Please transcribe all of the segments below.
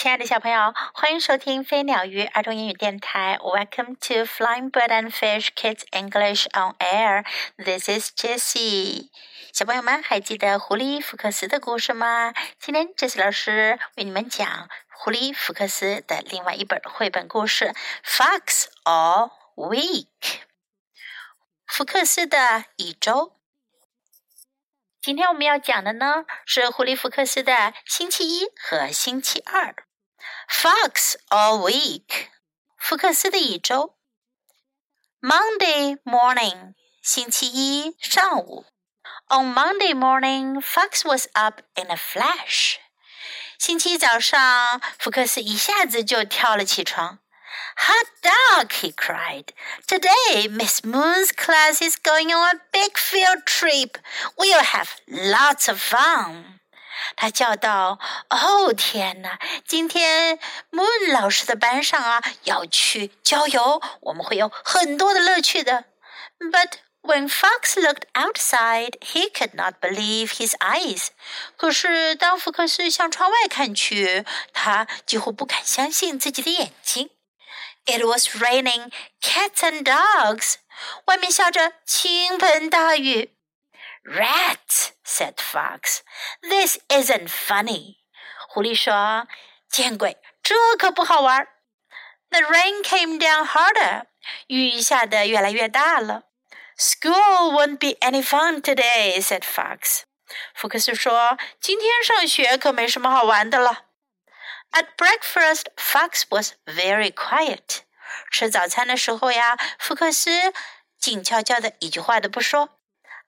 亲爱的小朋友，欢迎收听飞鸟鱼儿童英语电台。Welcome to Flying Bird and Fish Kids English on Air. This is Jessie. 小朋友们还记得狐狸福克斯的故事吗？今天 Jessie 老师为你们讲狐狸福克斯的另外一本绘本故事《Fox All Week》。福克斯的一周。今天我们要讲的呢是狐狸福克斯的星期一和星期二。Fox all week，福克斯的一周。Monday morning，星期一上午。On Monday morning, Fox was up in a flash。星期一早上，福克斯一下子就跳了起床。Hot dog! he cried. Today, Miss Moon's class is going on a big field trip. We'll have lots of fun. 他叫道：“哦，天哪！今天 Moon 老师的班上啊要去郊游，我们会有很多的乐趣的。” But when Fox looked outside, he could not believe his eyes. 可是当福克斯向窗外看去，他几乎不敢相信自己的眼睛。It was raining cats and dogs. 外面下着倾盆大雨。Rats, said Fox. This isn't funny. 狐狸说：“见鬼，这可不好玩。” The rain came down harder. 雨下得越来越大了。School won't be any fun today, said Fox. 福克斯说：“今天上学可没什么好玩的了。” At breakfast, Fox was very quiet. 吃早餐的时候呀，福克斯静悄悄的，一句话都不说。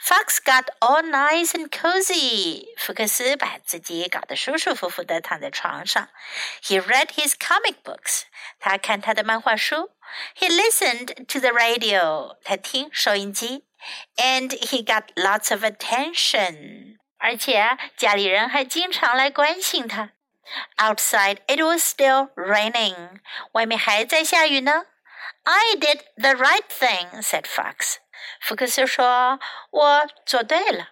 Fox got all nice and cozy. 福克斯把自己搞得舒舒服服的躺在床上。He read his comic books. 他看他的漫画书。He listened to the radio. 他听收音机。And he got lots of attention. 而且家里人还经常来关心他。Outside it was still raining. 外面还在下雨呢。I did the right thing, said Fox. 福克斯说：“我做对了。”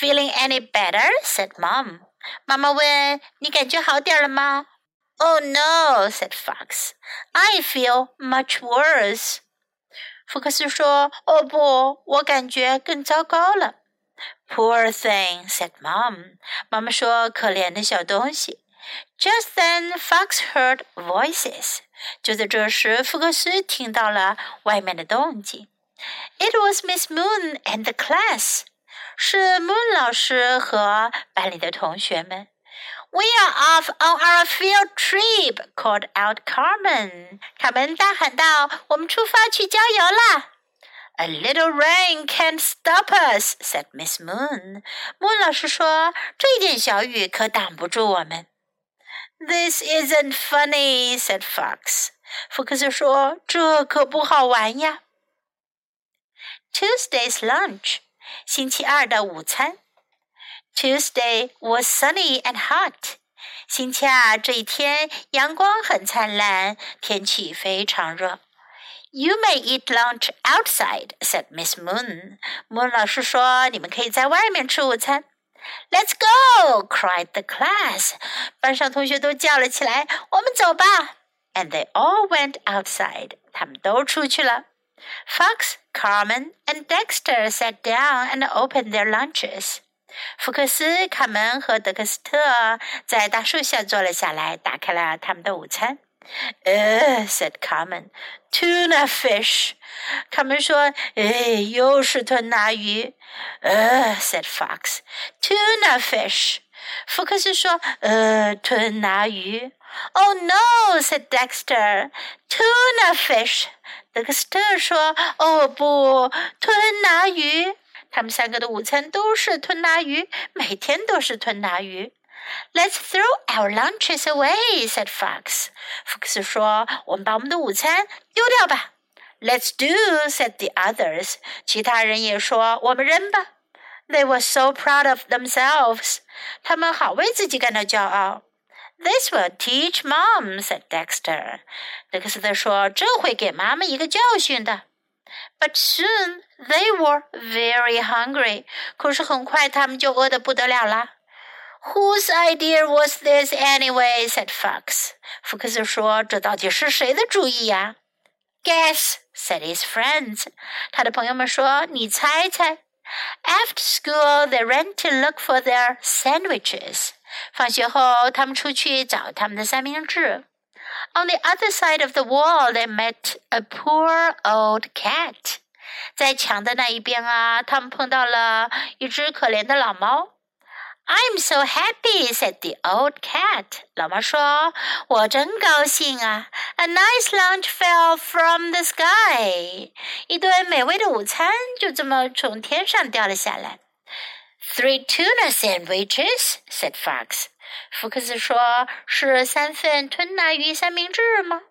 Feeling any better? said Mom. 妈妈问：“你感觉好点了吗？” Oh no, said Fox. I feel much worse. 福克斯说：“哦不，我感觉更糟糕了。” Poor thing, said Mom. 妈妈说：“可怜的小东西。” Just then, Fox heard voices. 就在这时，福克斯听到了外面的动静。It was Miss Moon and the class. 是 Moon 老师和班里的同学们。We are off on our field trip, called out Carmen. 卡门大喊道：“我们出发去郊游啦！” A little rain can't stop us," said Miss Moon. Moon 老师说：“这一点小雨可挡不住我们。” This isn't funny," said Fox. 福克斯说：“这可不好玩呀。” Tuesday's lunch，星期二的午餐。Tuesday was sunny and hot。星期二这一天阳光很灿烂，天气非常热。You may eat lunch outside," said Miss Moon. Moon 老师说：“你们可以在外面吃午餐。” Let's go! cried the class. 班上同学都叫了起来：“我们走吧！” And they all went outside. 他们都出去了。 Fox, Carmen, and Dexter sat down and opened their lunches. 福克斯、卡门和德克斯特在大树下坐了下来，打开了他们的午餐。呃、uh,，said Carmen, tuna fish. 卡门说：“哎，又是吞拿鱼。”呃、uh,，said Fox, tuna fish. 福克斯说：“呃，吞拿鱼。” Oh no, said Dexter. Tuna fish. 德克斯特说：“哦不，吞拿鱼。”他们三个的午餐都是吞拿鱼，每天都是吞拿鱼。Let's throw our lunches away," said Fox. 福克斯说：“我们把我们的午餐丢掉吧。” Let's do," said the others. 其他人也说：“我们扔吧。” They were so proud of themselves. 他们好为自己感到骄傲。This will teach mom," said Dexter. 德克斯特说：“这会给妈妈一个教训的。” But soon they were very hungry. 可是很快他们就饿得不得了啦。Whose idea was this anyway? said Fox. 福克斯说：“这到底是谁的主意呀？”Guess, said his friends. 他的朋友们说：“你猜猜。” After school, they ran to look for their sandwiches. 放学后，他们出去找他们的三明治。On the other side of the wall, they met a poor old cat. 在墙的那一边啊，他们碰到了一只可怜的老猫。I'm so happy," said the old cat. 老猫说：“我真高兴啊！A nice lunch fell from the sky. 一顿美味的午餐就这么从天上掉了下来。” Three tuna sandwiches," said Fox. 福克斯说：“是三份吞拿鱼三明治吗？”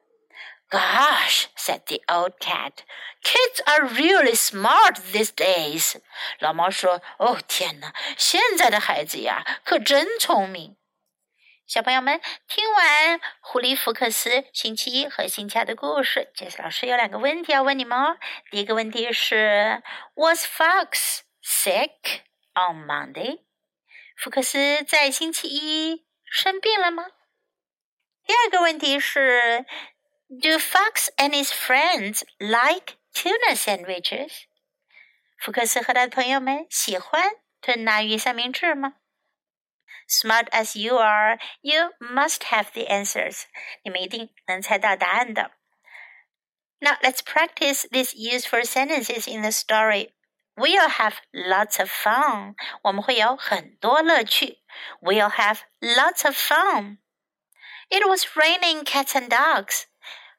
Gosh, said the old cat. Kids are really smart these days. 老猫说：“哦，天哪，现在的孩子呀，可真聪明。”小朋友们，听完狐狸福克斯星期一和星期二的故事，杰斯老师有两个问题要问你们哦。第一个问题是：Was Fox sick on Monday？福克斯在星期一生病了吗？第二个问题是。Do Fox and his friends like tuna sandwiches? 福克斯和他的朋友们喜欢吞拿鱼三明治吗？Smart as you are, you must have the answers. 你们一定能猜到答案的。Now let's practice these useful sentences in the story. We'll have lots of fun. 我们会有很多乐趣。We'll have lots of fun. It was raining cats and dogs.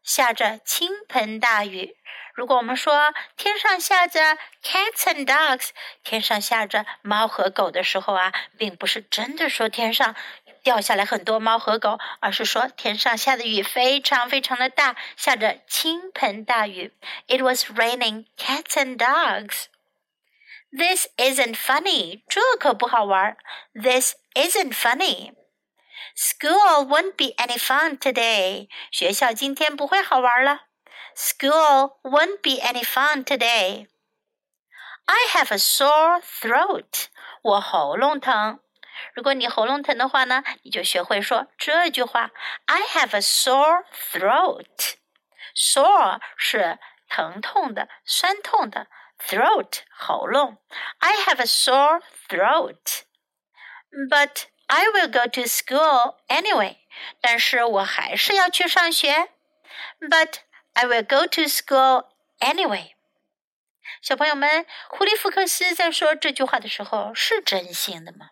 下着倾盆大雨。如果我们说天上下着 cats and dogs，天上下着猫和狗的时候啊，并不是真的说天上掉下来很多猫和狗，而是说天上下的雨非常非常的大，下着倾盆大雨。It was raining cats and dogs. This isn't funny. 这可不好玩。This isn't funny. School won't be any fun today. 学校今天不会好玩了。School won't be any fun today. I have a sore throat. 我喉咙疼。如果你喉咙疼的话呢，你就学会说这句话：I have a sore throat. Sore 是疼痛的、酸痛的 throat 喉咙，I have a sore throat. But I will go to school anyway. 但是我还是要去上学。But I will go to school anyway. 小朋友们，狐狸福克斯在说这句话的时候是真心的吗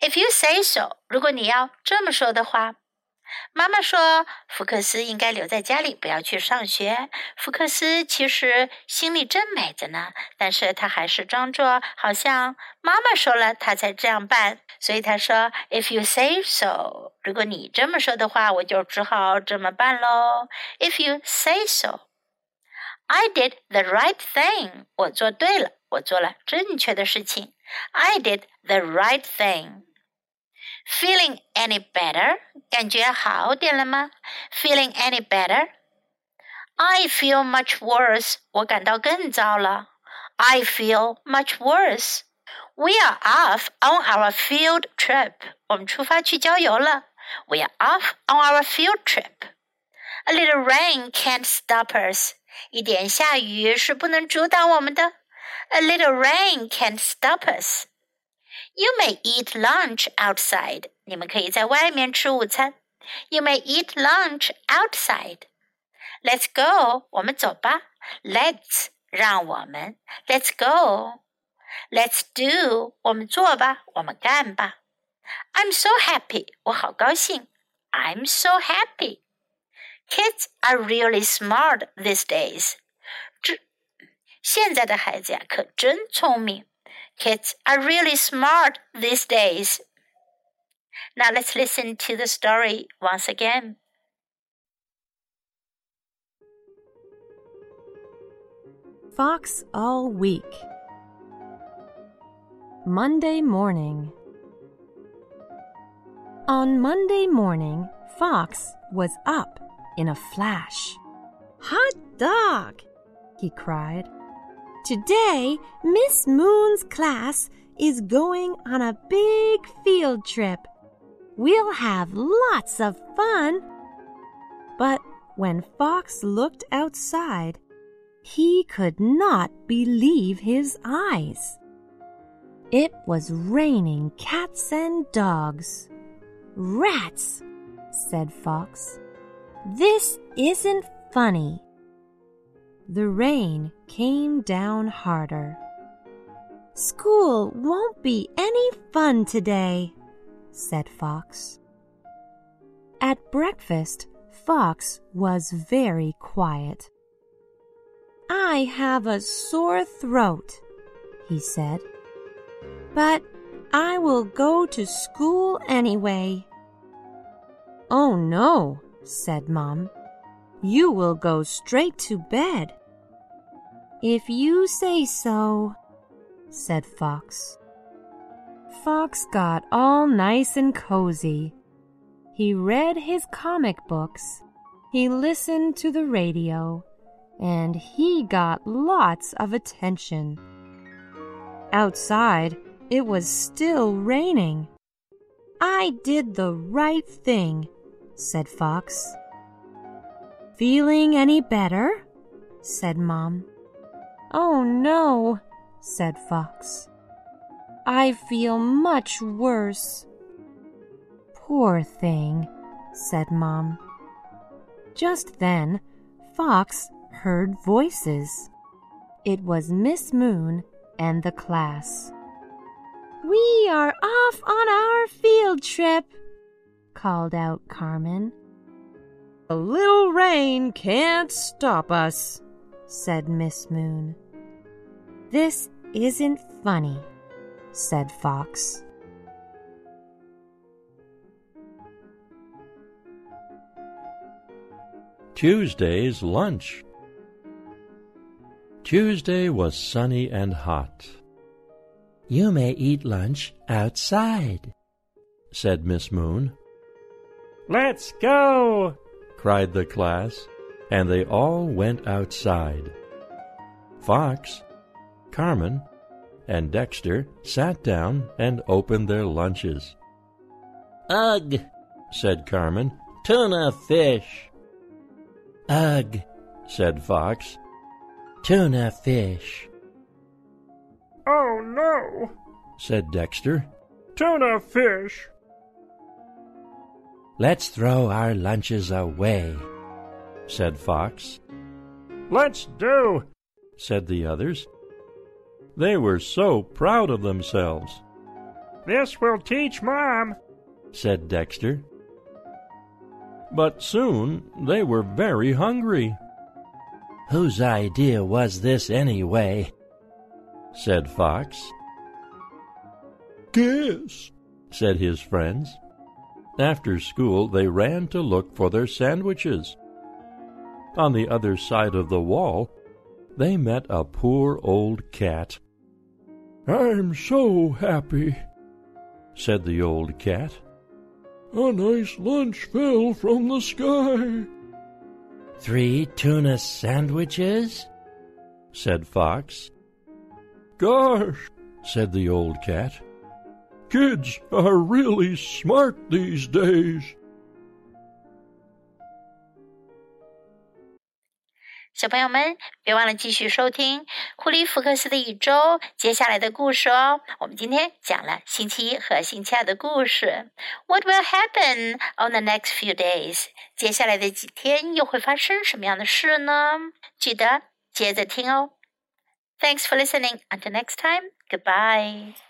？If you say so，如果你要这么说的话妈妈说：“福克斯应该留在家里，不要去上学。”福克斯其实心里真美着呢，但是他还是装作好像妈妈说了，他才这样办。所以他说：“If you say so，如果你这么说的话，我就只好这么办喽。”If you say so，I did the right thing，我做对了，我做了正确的事情。I did the right thing。Feeling any better？感觉好点了吗？Feeling any better？I feel much worse。我感到更糟了。I feel much worse。We are off on our field trip。我们出发去郊游了。We are off on our field trip。A little rain can't stop us。一点下雨是不能阻挡我们的。A little rain can't stop us。 You may eat lunch outside. 你们可以在外面吃午餐。You may eat lunch outside. Let's go. 我们走吧。Let's 让我们。Let's go. Let's do. 我们做吧。我们干吧。I'm so happy. 我好高兴。I'm so happy. Kids are really smart these days. 这现在的孩子呀，可真聪明。 Kids are really smart these days. Now let's listen to the story once again. Fox all week. Monday morning. On Monday morning, Fox was up in a flash. Hot dog! he cried. Today, Miss Moon's class is going on a big field trip. We'll have lots of fun. But when Fox looked outside, he could not believe his eyes. It was raining cats and dogs. Rats, said Fox. This isn't funny. The rain came down harder. School won't be any fun today, said Fox. At breakfast, Fox was very quiet. I have a sore throat, he said. But I will go to school anyway. Oh no, said Mom. You will go straight to bed. If you say so, said Fox. Fox got all nice and cozy. He read his comic books, he listened to the radio, and he got lots of attention. Outside, it was still raining. I did the right thing, said Fox. Feeling any better? said Mom. Oh no, said Fox. I feel much worse. Poor thing, said Mom. Just then, Fox heard voices. It was Miss Moon and the class. We are off on our field trip, called out Carmen. A little rain can't stop us, said Miss Moon. This isn't funny, said Fox. Tuesday's lunch. Tuesday was sunny and hot. You may eat lunch outside, said Miss Moon. Let's go, cried the class, and they all went outside. Fox, Carmen, and Dexter sat down and opened their lunches. Ugh, said Carmen. Tuna fish. Ugh, said Fox. Tuna fish. Oh no, said Dexter. Tuna fish. Let's throw our lunches away, said Fox. Let's do, said the others. They were so proud of themselves. This will teach Mom, said Dexter. But soon they were very hungry. Whose idea was this anyway? said Fox. Guess, said his friends. After school, they ran to look for their sandwiches. On the other side of the wall, they met a poor old cat. I'm so happy, said the old cat. A nice lunch fell from the sky. Three tuna sandwiches? said Fox. Gosh, said the old cat. Kids are really smart these days. 小朋友们，别忘了继续收听库里福克斯的一周接下来的故事哦。我们今天讲了星期一和星期二的故事。What will happen on the next few days？接下来的几天又会发生什么样的事呢？记得接着听哦。Thanks for listening. Until next time. Goodbye.